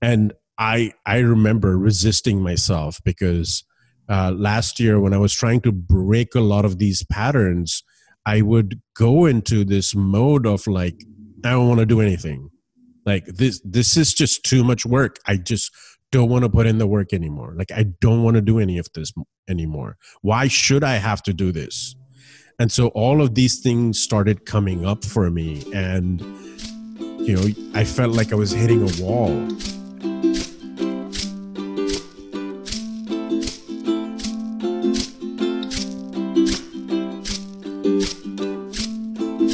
and I I remember resisting myself because uh, last year when I was trying to break a lot of these patterns, I would go into this mode of like I don't want to do anything. Like this this is just too much work. I just don't want to put in the work anymore. Like I don't want to do any of this anymore. Why should I have to do this? And so all of these things started coming up for me and you know, I felt like I was hitting a wall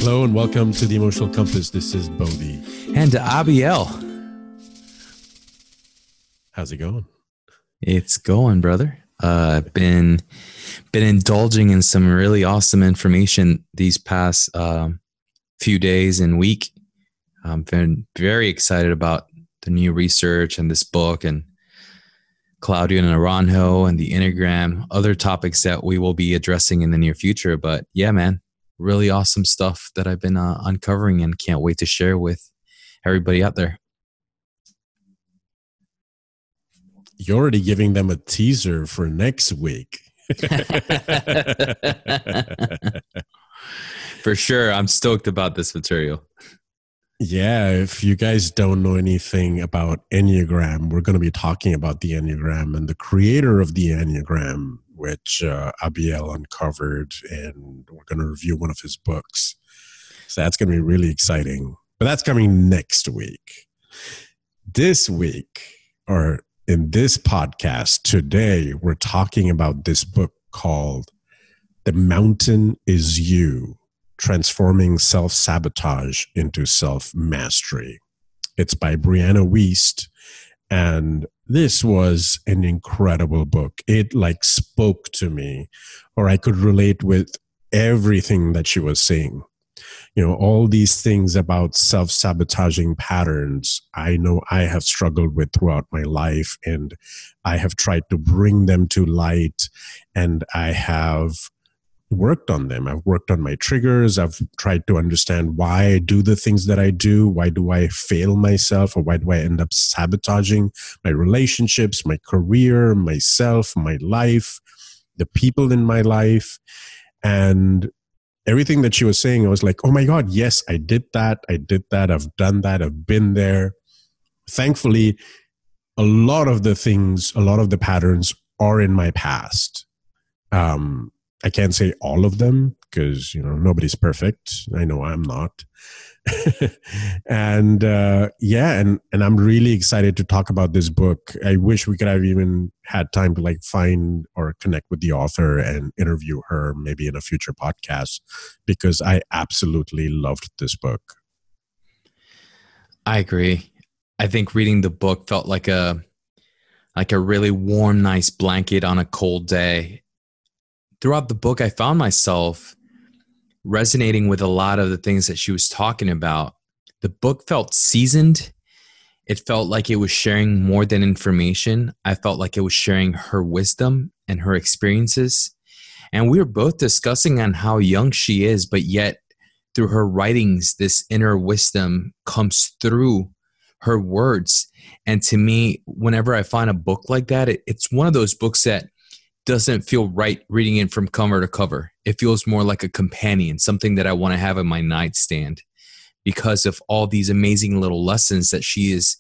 Hello and welcome to the Emotional Compass. This is Bodhi. And Abiel. How's it going? It's going, brother. Uh been been indulging in some really awesome information these past um, few days and week. I've been very excited about the new research and this book and Claudio Naranjo and the Enneagram, other topics that we will be addressing in the near future. But yeah, man, really awesome stuff that I've been uh, uncovering and can't wait to share with everybody out there. You're already giving them a teaser for next week. for sure. I'm stoked about this material. Yeah, if you guys don't know anything about Enneagram, we're going to be talking about the Enneagram and the creator of the Enneagram, which uh, Abiel uncovered, and we're going to review one of his books. So that's going to be really exciting. But that's coming next week. This week, or in this podcast today, we're talking about this book called The Mountain is You Transforming Self Sabotage into Self Mastery. It's by Brianna Wiest, and this was an incredible book. It like spoke to me, or I could relate with everything that she was saying. You know, all these things about self sabotaging patterns, I know I have struggled with throughout my life, and I have tried to bring them to light, and I have worked on them. I've worked on my triggers. I've tried to understand why I do the things that I do. Why do I fail myself or why do I end up sabotaging my relationships, my career, myself, my life, the people in my life? And everything that she was saying, I was like, oh my God, yes, I did that. I did that. I've done that. I've been there. Thankfully, a lot of the things, a lot of the patterns are in my past. Um, I can't say all of them because you know nobody's perfect. I know I'm not. and uh, yeah, and and I'm really excited to talk about this book. I wish we could have even had time to like find or connect with the author and interview her maybe in a future podcast because I absolutely loved this book. I agree. I think reading the book felt like a like a really warm, nice blanket on a cold day throughout the book, I found myself resonating with a lot of the things that she was talking about. The book felt seasoned. It felt like it was sharing more than information. I felt like it was sharing her wisdom and her experiences. And we were both discussing on how young she is, but yet through her writings, this inner wisdom comes through her words. And to me, whenever I find a book like that, it, it's one of those books that doesn't feel right reading it from cover to cover. It feels more like a companion, something that I want to have in my nightstand because of all these amazing little lessons that she is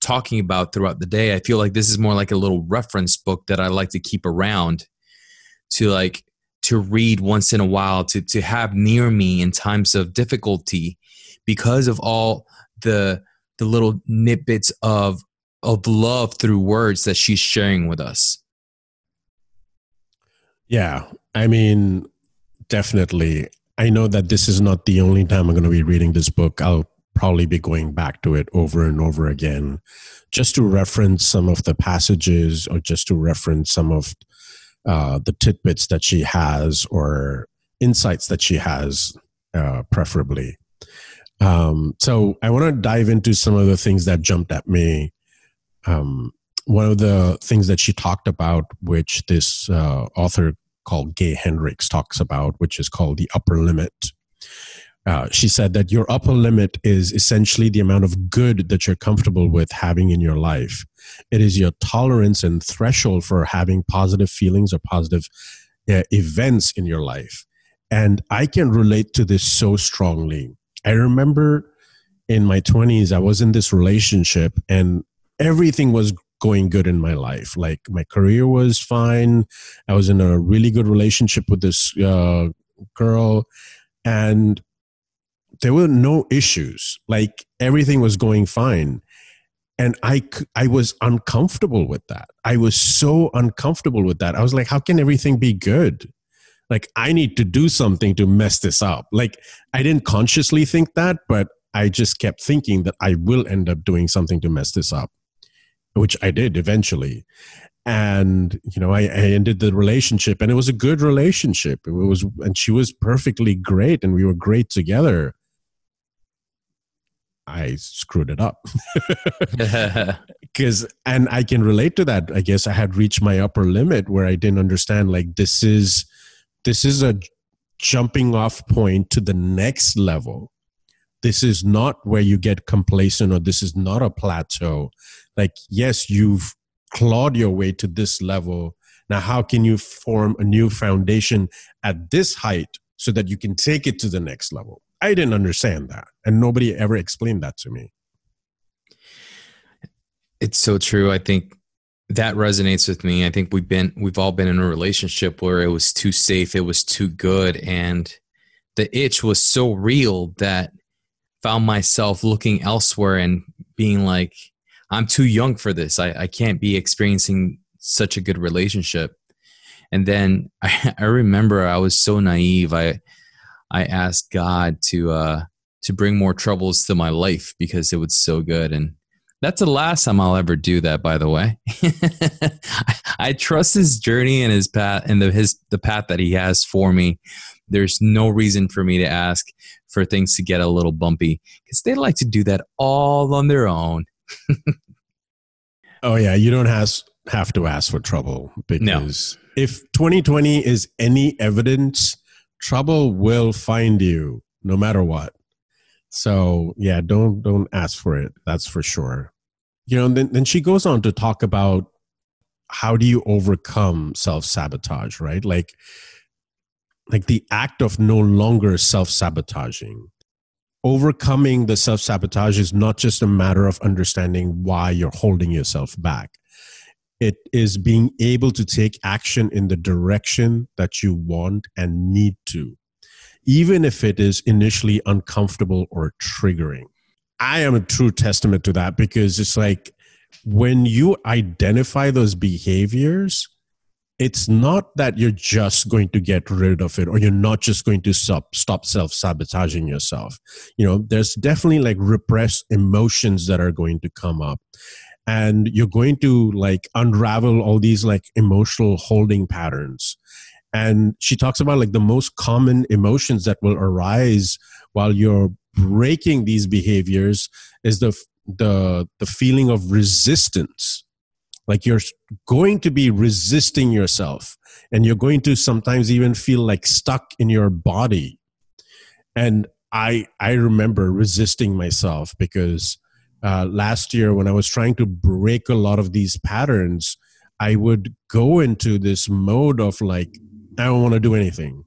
talking about throughout the day. I feel like this is more like a little reference book that I like to keep around to like to read once in a while to to have near me in times of difficulty because of all the the little nitbits of of love through words that she's sharing with us. Yeah, I mean, definitely. I know that this is not the only time I'm going to be reading this book. I'll probably be going back to it over and over again just to reference some of the passages or just to reference some of uh, the tidbits that she has or insights that she has, uh, preferably. Um, so I want to dive into some of the things that jumped at me. Um, one of the things that she talked about, which this uh, author called Gay Hendricks talks about, which is called the upper limit. uh, she said that your upper limit is essentially the amount of good that you're comfortable with having in your life. It is your tolerance and threshold for having positive feelings or positive uh, events in your life. And I can relate to this so strongly. I remember in my 20s, I was in this relationship and everything was going good in my life. Like my career was fine. I was in a really good relationship with this uh, girl. And there were no issues. Like everything was going fine. And I, I was uncomfortable with that. I was so uncomfortable with that. I was like, how can everything be good? Like, I need to do something to mess this up. Like, I didn't consciously think that, but I just kept thinking that I will end up doing something to mess this up, which I did eventually. And, you know, I, I ended the relationship and it was a good relationship. It was, and she was perfectly great and we were great together I screwed it up. Because, and I can relate to that. I guess I had reached my upper limit where I didn't understand like this is, this is a jumping off point to the next level. This is not where you get complacent or this is not a plateau. Like, yes, you've clawed your way to this level. Now, how can you form a new foundation at this height so that you can take it to the next level? I didn't understand that, and nobody ever explained that to me. It's so true. I think that resonates with me. I think we've been we've all been in a relationship where it was too safe, it was too good, and the itch was so real that found myself looking elsewhere and being like, I'm too young for this. I, I can't be experiencing such a good relationship. And then I, I remember I was so naive. I I asked God to uh, to bring more troubles to my life because it was so good. And that's the last time I'll ever do that. By the way, I, I trust His journey and His path and the His the path that He has for me. There's no reason for me to ask for things to get a little bumpy because they like to do that all on their own. oh yeah, you don't have have to ask for trouble because no. if 2020 is any evidence trouble will find you no matter what. So yeah, don't don't ask for it. That's for sure. You know, then then she goes on to talk about how do you overcome self sabotage, right? Like like the act of no longer self sabotaging. Overcoming the self sabotage is not just a matter of understanding why you're holding yourself back it is being able to take action in the direction that you want and need to, even if it is initially uncomfortable or triggering. I am a true testament to that because it's like when you identify those behaviors, it's not that you're just going to get rid of it or you're not just going to stop, stop self sabotaging yourself. You know, there's definitely like repressed emotions that are going to come up. And you're going to like unravel all these like emotional holding patterns. And she talks about like the most common emotions that will arise while you're breaking these behaviors is the the the feeling of resistance like you're going to be resisting yourself and you're going to sometimes even feel like stuck in your body and i i remember resisting myself because uh, last year when I was trying to break a lot of these patterns, I would go into this mode of like, I don't want to do anything.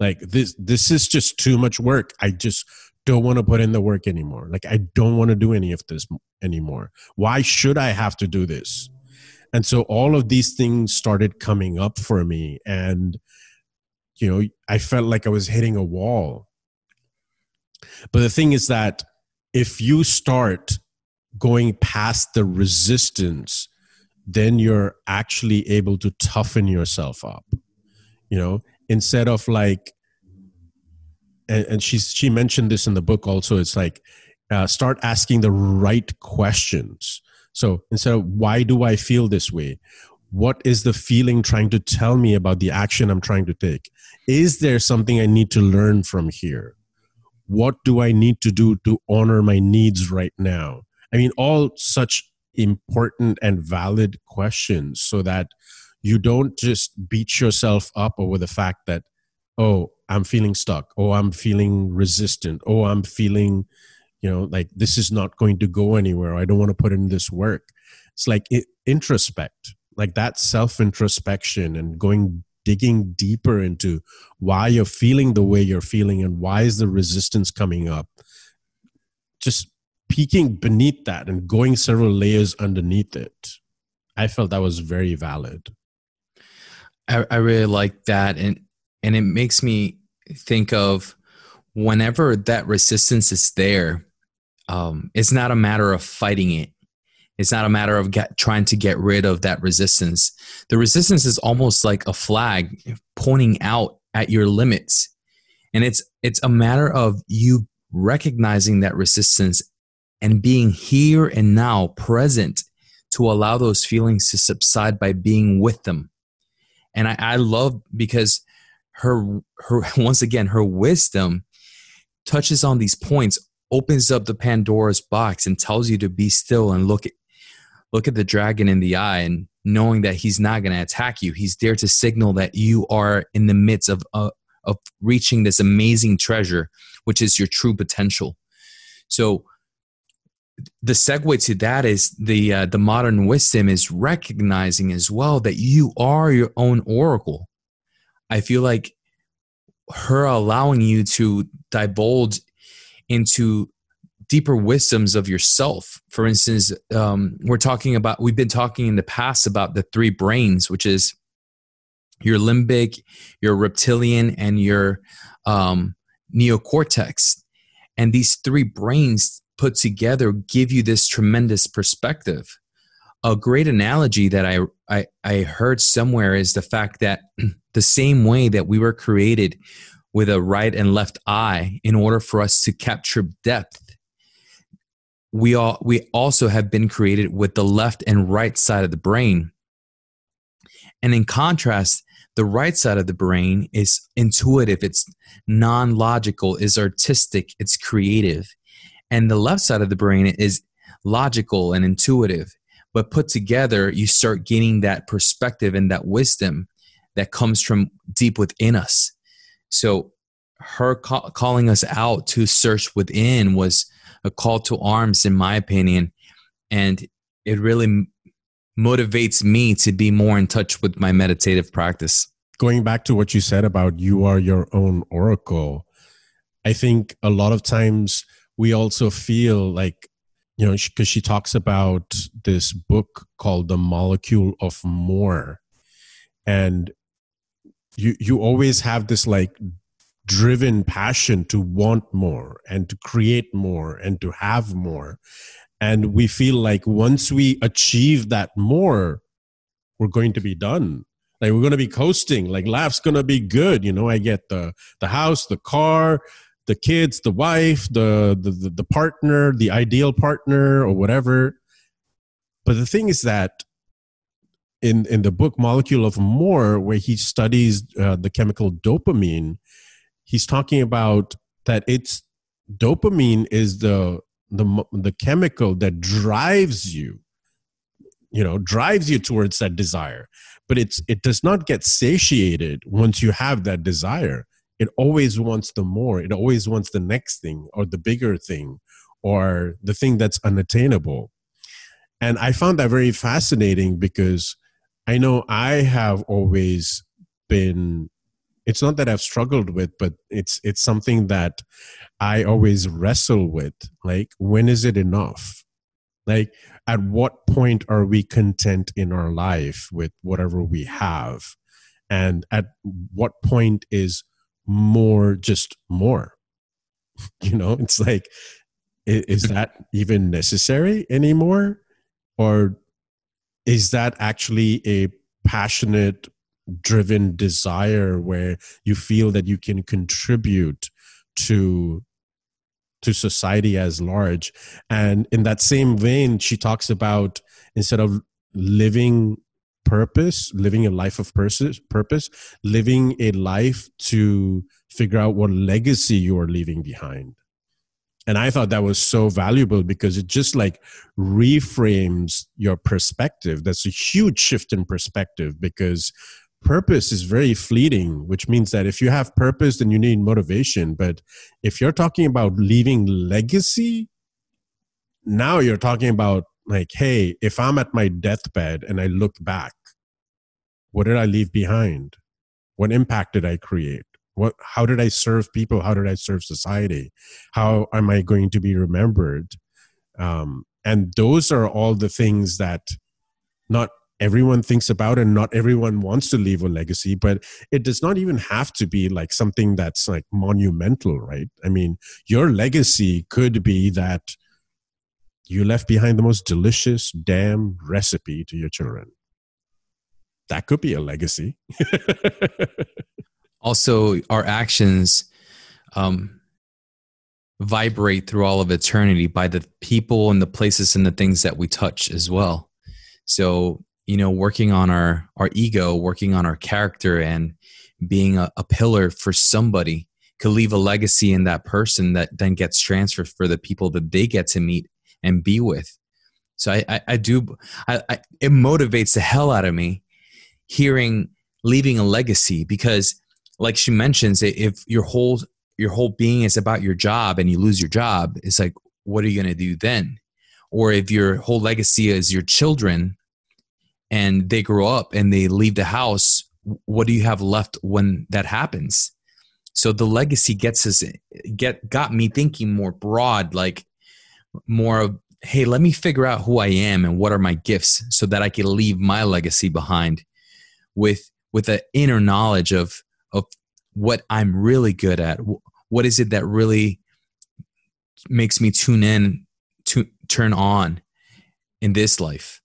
Like this, this is just too much work. I just don't want to put in the work anymore. Like I don't want to do any of this anymore. Why should I have to do this? And so all of these things started coming up for me, and you know, I felt like I was hitting a wall. But the thing is that if you start going past the resistance, then you're actually able to toughen yourself up. You know, instead of like, and, and she's she mentioned this in the book also. It's like uh, start asking the right questions. So instead of why do I feel this way, what is the feeling trying to tell me about the action I'm trying to take? Is there something I need to learn from here? What do I need to do to honor my needs right now? I mean, all such important and valid questions so that you don't just beat yourself up over the fact that, oh, I'm feeling stuck. Oh, I'm feeling resistant. Oh, I'm feeling, you know, like this is not going to go anywhere. I don't want to put in this work. It's like it, introspect, like that self introspection and going digging deeper into why you're feeling the way you're feeling and why is the resistance coming up. Just peeking beneath that and going several layers underneath it. I felt that was very valid. I, I really like that. And and it makes me think of whenever that resistance is there, um, it's not a matter of fighting it. It's not a matter of get, trying to get rid of that resistance. The resistance is almost like a flag pointing out at your limits. And it's it's a matter of you recognizing that resistance and being here and now present to allow those feelings to subside by being with them. And I, I love because her her once again her wisdom touches on these points opens up the pandora's box and tells you to be still and look at look at the dragon in the eye and knowing that he's not going to attack you. He's there to signal that you are in the midst of uh, of reaching this amazing treasure which is your true potential. So the segue to that is the uh, the modern wisdom is recognizing as well that you are your own oracle. I feel like her allowing you to divulge into deeper wisdoms of yourself. For instance, um, we're talking about, we've been talking in the past about the three brains, which is your limbic, your reptilian, and your um, neocortex. And these three brains put together give you this tremendous perspective a great analogy that I, I, I heard somewhere is the fact that the same way that we were created with a right and left eye in order for us to capture depth. We all we also have been created with the left and right side of the brain. And in contrast the right side of the brain is intuitive it's non-logical is artistic it's creative. And the left side of the brain is logical and intuitive. But put together you start gaining that perspective and that wisdom that comes from deep within us so her call, calling us out to search within was a call to arms in my opinion. And it really motivates me to be more in touch with my meditative practice. Going back to what you said about you are your own oracle i think a lot of times we also feel like you know because she, she talks about this book called the molecule of more. And you you always have this like driven passion to want more and to create more and to have more. And we feel like once we achieve that more we're going to be done. Like we're going to be coasting. Like life's going to be good. You know i get the the house the car the kids, the wife, the, the the partner, the ideal partner, or whatever. But the thing is that in in the book Molecule of More, where he studies uh, the chemical dopamine, he's talking about that it's dopamine is the the the chemical that drives you you know drives you towards that desire. But it's it does not get satiated once you have that desire. It always wants the more. It always wants the next thing or the bigger thing or the thing that's unattainable. And i found that very fascinating because i know i have always been it's not that i've struggled with but it's it's something that i always wrestle with. Like when is it enough? Like at what point are we content in our life with whatever we have? And at what point is more just more? You know it's like is that even necessary anymore? Or is that actually a passionate driven desire where you feel that you can contribute to to society as large and in that same vein she talks about instead of living purpose, living a life of purpose, purpose, living a life to figure out what legacy you are leaving behind. And I thought that was so valuable because it just like reframes your perspective. That's a huge shift in perspective because purpose is very fleeting, which means that if you have purpose, then you need motivation. But if you're talking about leaving legacy, now you're talking about like, hey, if I'm at my deathbed and I look back, what did I leave behind? What impact did I create? What, how did I serve people? How did I serve society? How am I going to be remembered? Um, and those are all the things that not everyone thinks about and not everyone wants to leave a legacy but it does not even have to be like something that's like monumental right i mean your legacy could be that you left behind the most delicious damn recipe to your children that could be a legacy also our actions um, vibrate through all of eternity by the people and the places and the things that we touch as well. So you know working on our our ego working on our character and being a, a pillar for somebody could leave a legacy in that person that then gets transferred for the people that they get to meet and be with. So i i, I do I, I it motivates the hell out of me hearing leaving a legacy because like she mentions if your whole your whole being is about your job and you lose your job it's like what are you going to do then? Or if your whole legacy is your children and they grow up and they leave the house what do you have left when that happens? So the legacy gets us get got me thinking more broad like more of hey let me figure out who i am and what are my gifts so that i can leave my legacy behind with with an inner knowledge of of what i'm really good at what is it that really makes me tune in to turn on in this life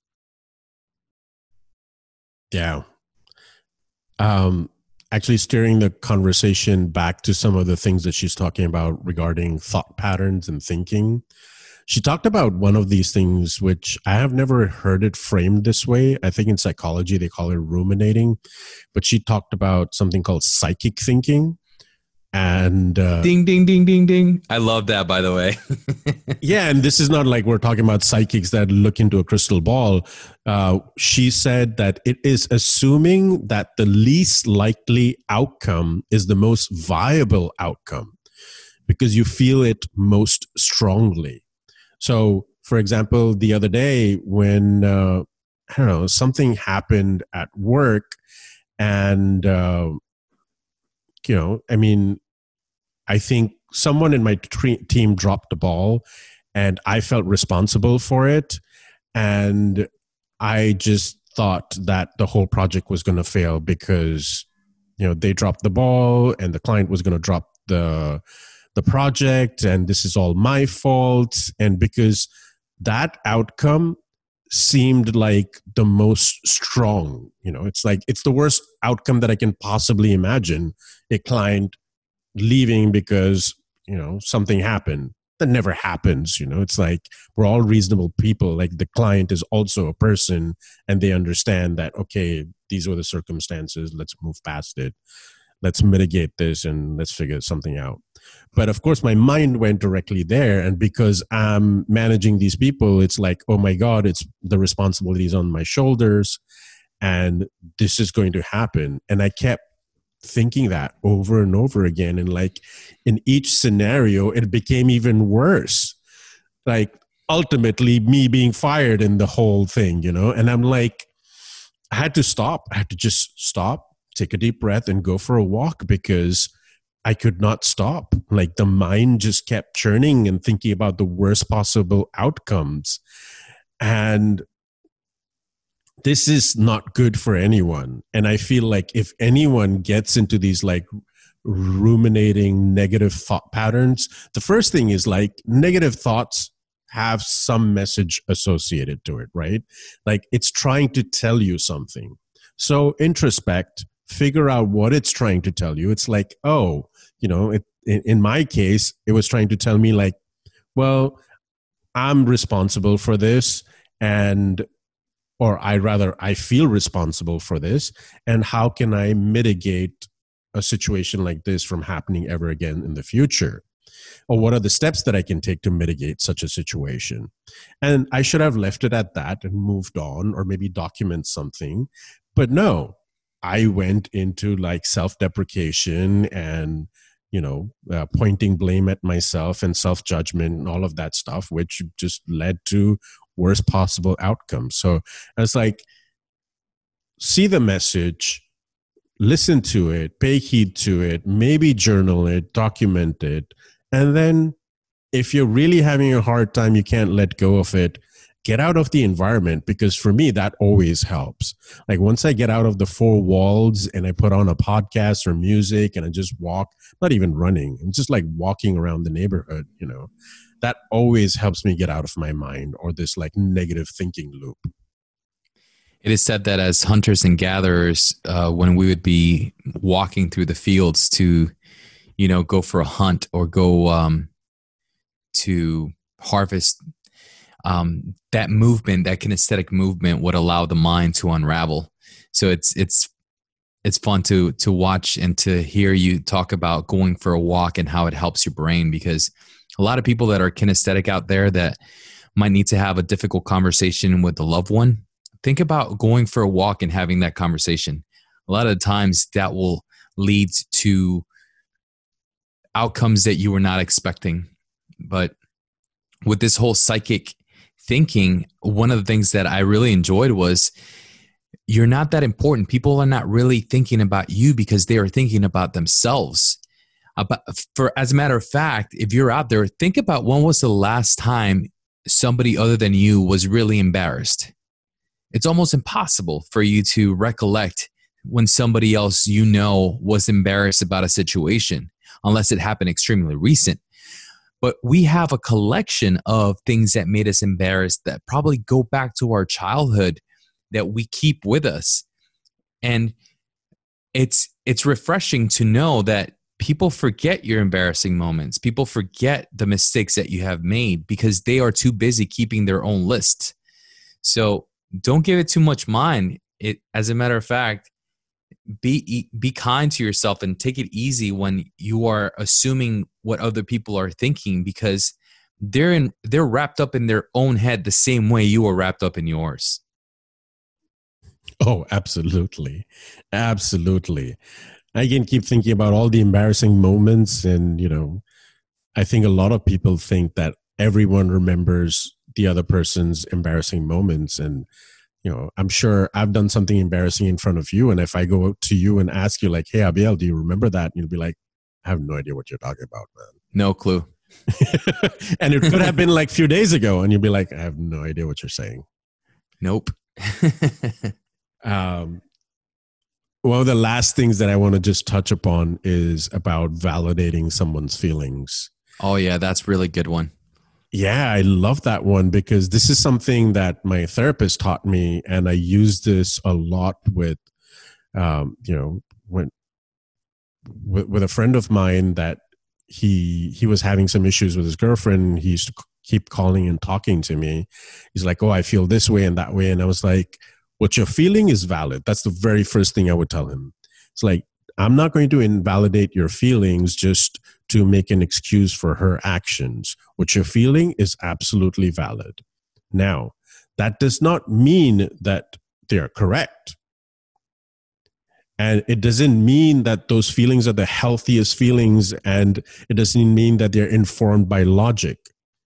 yeah. Um, actually, steering the conversation back to some of the things that she's talking about regarding thought patterns and thinking. She talked about one of these things, which I have never heard it framed this way. I think in psychology they call it ruminating, but she talked about something called psychic thinking and uh, ding ding ding ding ding. I love that by the way. Yeah and this is not like we're talking about psychics that look into a crystal ball. Uh, she said that it is assuming that the least likely outcome is the most viable outcome because you feel it most strongly so for example the other day when uh, i don't know something happened at work and uh, you know, I mean, I think someone in my team dropped the ball and I felt responsible for it. And I just thought that the whole project was going to fail because, you know, they dropped the ball and the client was going to drop the the project and this is all my fault. And because that outcome seemed like the most strong you know it's like it's the worst outcome that i can possibly imagine a client leaving because you know something happened. That never happens you know it's like we're all reasonable people. Like the client is also a person and they understand that okay these were the circumstances. Let's move past it. Let's mitigate this and let's figure something out but of course my mind went directly there. And because i'm managing these people it's like oh my god it's the responsibilities on my shoulders. And this is going to happen. And i kept thinking that over and over again. And like in each scenario it became even worse. Like ultimately me being fired in the whole thing you know? And i'm like i had to stop. I had to just stop take a deep breath and go for a walk because i could not stop. Like the mind just kept churning and thinking about the worst possible outcomes. And this is not good for anyone. And i feel like if anyone gets into these like ruminating negative thought patterns the first thing is like negative thoughts have some message associated to it right? Like it's trying to tell you something. So introspect figure out what it's trying to tell you. It's like oh you know it, in, my case it was trying to tell me like well i'm responsible for this and or I rather I feel responsible for this and how can I mitigate a situation like this from happening ever again in the future? Or what are the steps that I can take to mitigate such a situation? And I should have left it at that and moved on or maybe document something. But no, I went into like self deprecation and, you know, uh, pointing blame at myself and self judgment and all of that stuff, which just led to worst possible outcomes. So I was like, see the message, listen to it, pay heed to it, maybe journal it, document it, and then if you're really having a hard time, you can't let go of it, get out of the environment because for me, that always helps. Like once I get out of the four walls and I put on a podcast or music and I just walk, not even running, I'm just like walking around the neighborhood, you know, that always helps me get out of my mind or this like negative thinking loop. It is said that as hunters and gatherers, uh, when we would be walking through the fields to, you know, go for a hunt or go um, to harvest um, that movement, that kinesthetic movement, would allow the mind to unravel. So it's it's it's fun to to watch and to hear you talk about going for a walk and how it helps your brain because a lot of people that are kinesthetic out there that might need to have a difficult conversation with a loved one think about going for a walk and having that conversation a lot of times that will lead to outcomes that you were not expecting but with this whole psychic thinking, one of the things that I really enjoyed was you're not that important. People are not really thinking about you because they are thinking about themselves. About, for as a matter of fact, if you're out there, think about when was the last time somebody other than you was really embarrassed. It's almost impossible for you to recollect when somebody else you know was embarrassed about a situation unless it happened extremely recent but we have a collection of things that made us embarrassed that probably go back to our childhood that we keep with us. And it's it's refreshing to know that people forget your embarrassing moments. People forget the mistakes that you have made because they are too busy keeping their own list. So don't give it too much mind. It as a matter of fact be be kind to yourself and take it easy when you are assuming what other people are thinking because they're in they're wrapped up in their own head the same way you are wrapped up in yours. Oh absolutely. Absolutely. I can keep thinking about all the embarrassing moments and you know i think a lot of people think that everyone remembers the other person's embarrassing moments and you know, I'm sure I've done something embarrassing in front of you. And if I go out to you and ask you, like, hey, Abiel, do you remember that? And you'll be like, I have no idea what you're talking about, man. No clue. and it could have been like a few days ago. And you'll be like, I have no idea what you're saying. Nope. um, one of the last things that I want to just touch upon is about validating someone's feelings. Oh, yeah, that's really good one. Yeah, I love that one because this is something that my therapist taught me, and I use this a lot with, um, you know, when with, with a friend of mine that he he was having some issues with his girlfriend. He used to keep calling and talking to me. He's like, "Oh, I feel this way and that way," and I was like, "What you're feeling is valid." That's the very first thing I would tell him. It's like I'm not going to invalidate your feelings just to make an excuse for her actions. What you're feeling is absolutely valid. Now, that does not mean that they're correct. And it doesn't mean that those feelings are the healthiest feelings, and it doesn't mean that they're informed by logic.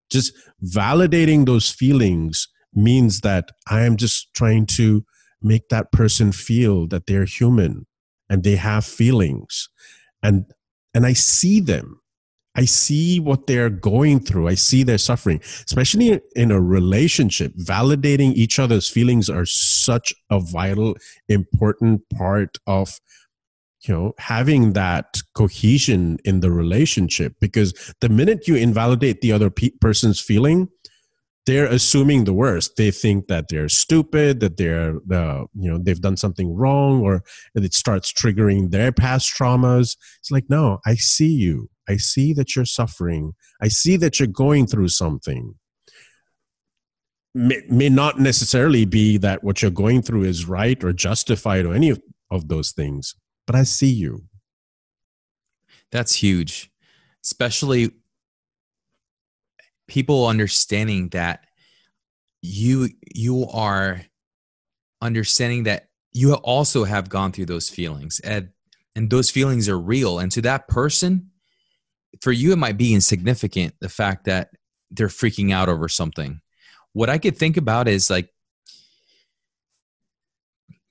Just validating those feelings means that I am just trying to make that person feel that they're human and they have feelings and and i see them. I see what they're going through. I see their suffering especially in a relationship. Validating each other's feelings are such a vital important part of you know having that cohesion in the relationship. Because the minute you invalidate the other pe- person's feeling they're assuming the worst. They think that they're stupid, that they're, uh, you know, they've done something wrong, or it starts triggering their past traumas. It's like, no, I see you. I see that you're suffering. I see that you're going through something. May, may not necessarily be that what you're going through is right or justified or any of, of those things, but I see you. That's huge, especially people understanding that you you are understanding that you also have gone through those feelings and and those feelings are real. And to that person for you it might be insignificant the fact that they're freaking out over something. What i could think about is like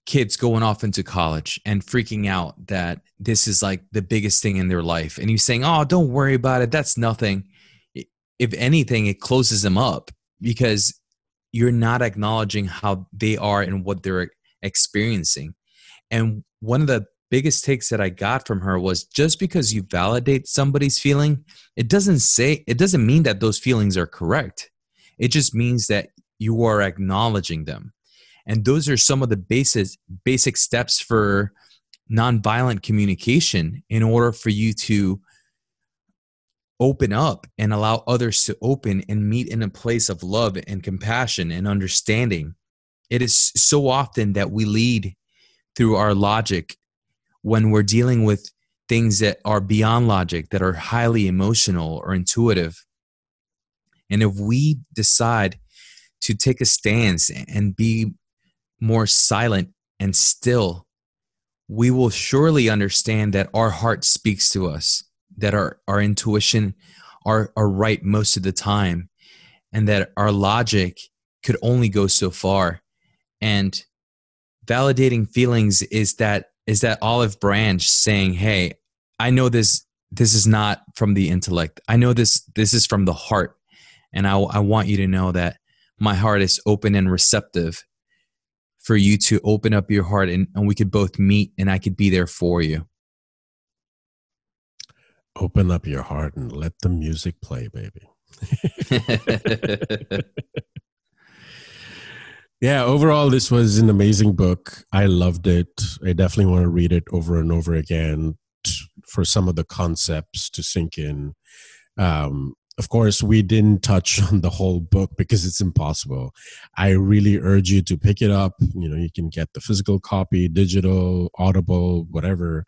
kids going off into college and freaking out that this is like the biggest thing in their life and you saying oh don't worry about it. That's nothing if anything it closes them up because you're not acknowledging how they are and what they're experiencing and one of the biggest takes that I got from her was just because you validate somebody's feeling, it doesn't say it doesn't mean that those feelings are correct. It just means that you are acknowledging them. And those are some of the basic basic steps for nonviolent communication in order for you to open up and allow others to open and meet in a place of love and compassion and understanding. It is so often that we lead through our logic when we're dealing with things that are beyond logic, that are highly emotional or intuitive. And if we decide to take a stance and be more silent and still, we will surely understand that our heart speaks to us, that our, our intuition are, are right most of the time, and that our logic could only go so far. And validating feelings is that is that olive branch saying, "Hey, I know this this is not from the intellect. I know this this is from the heart, and I I want you to know that my heart is open and receptive for you to open up your heart and, and we could both meet and I could be there for you." Open up your heart and let the music play, baby. Yeah, overall, this was an amazing book. I loved it. I definitely want to read it over and over again for some of the concepts to sink in. Um, of course, we didn't touch on the whole book because it's impossible. I really urge you to pick it up. You know, you can get the physical copy, digital, audible, whatever.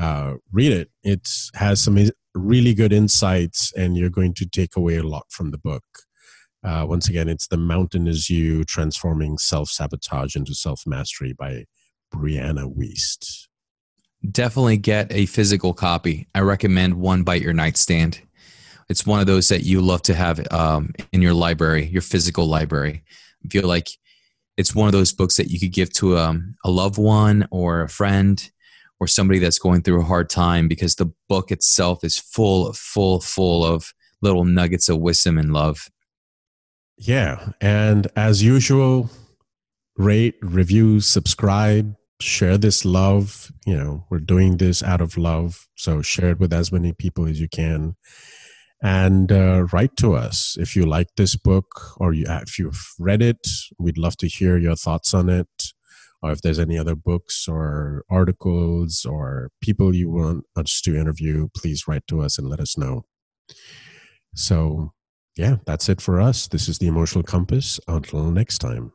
Uh, read it. It has some really good insights, and you're going to take away a lot from the book. Uh, once again, it's The Mountain Is You Transforming Self Sabotage into Self Mastery by Brianna Wiest. Definitely get a physical copy. I recommend One Bite Your Nightstand. It's one of those that you love to have um, in your library, your physical library. I feel like it's one of those books that you could give to um, a loved one or a friend or somebody that's going through a hard time because the book itself is full, full, full of little nuggets of wisdom and love. Yeah. And as usual, rate, review, subscribe, share this love. You know, we're doing this out of love. So share it with as many people as you can. And uh, write to us if you like this book or you, if you've read it. We'd love to hear your thoughts on it. Or if there's any other books or articles or people you want us to interview, please write to us and let us know. So yeah, that's it for us. This is the Emotional Compass. Until next time.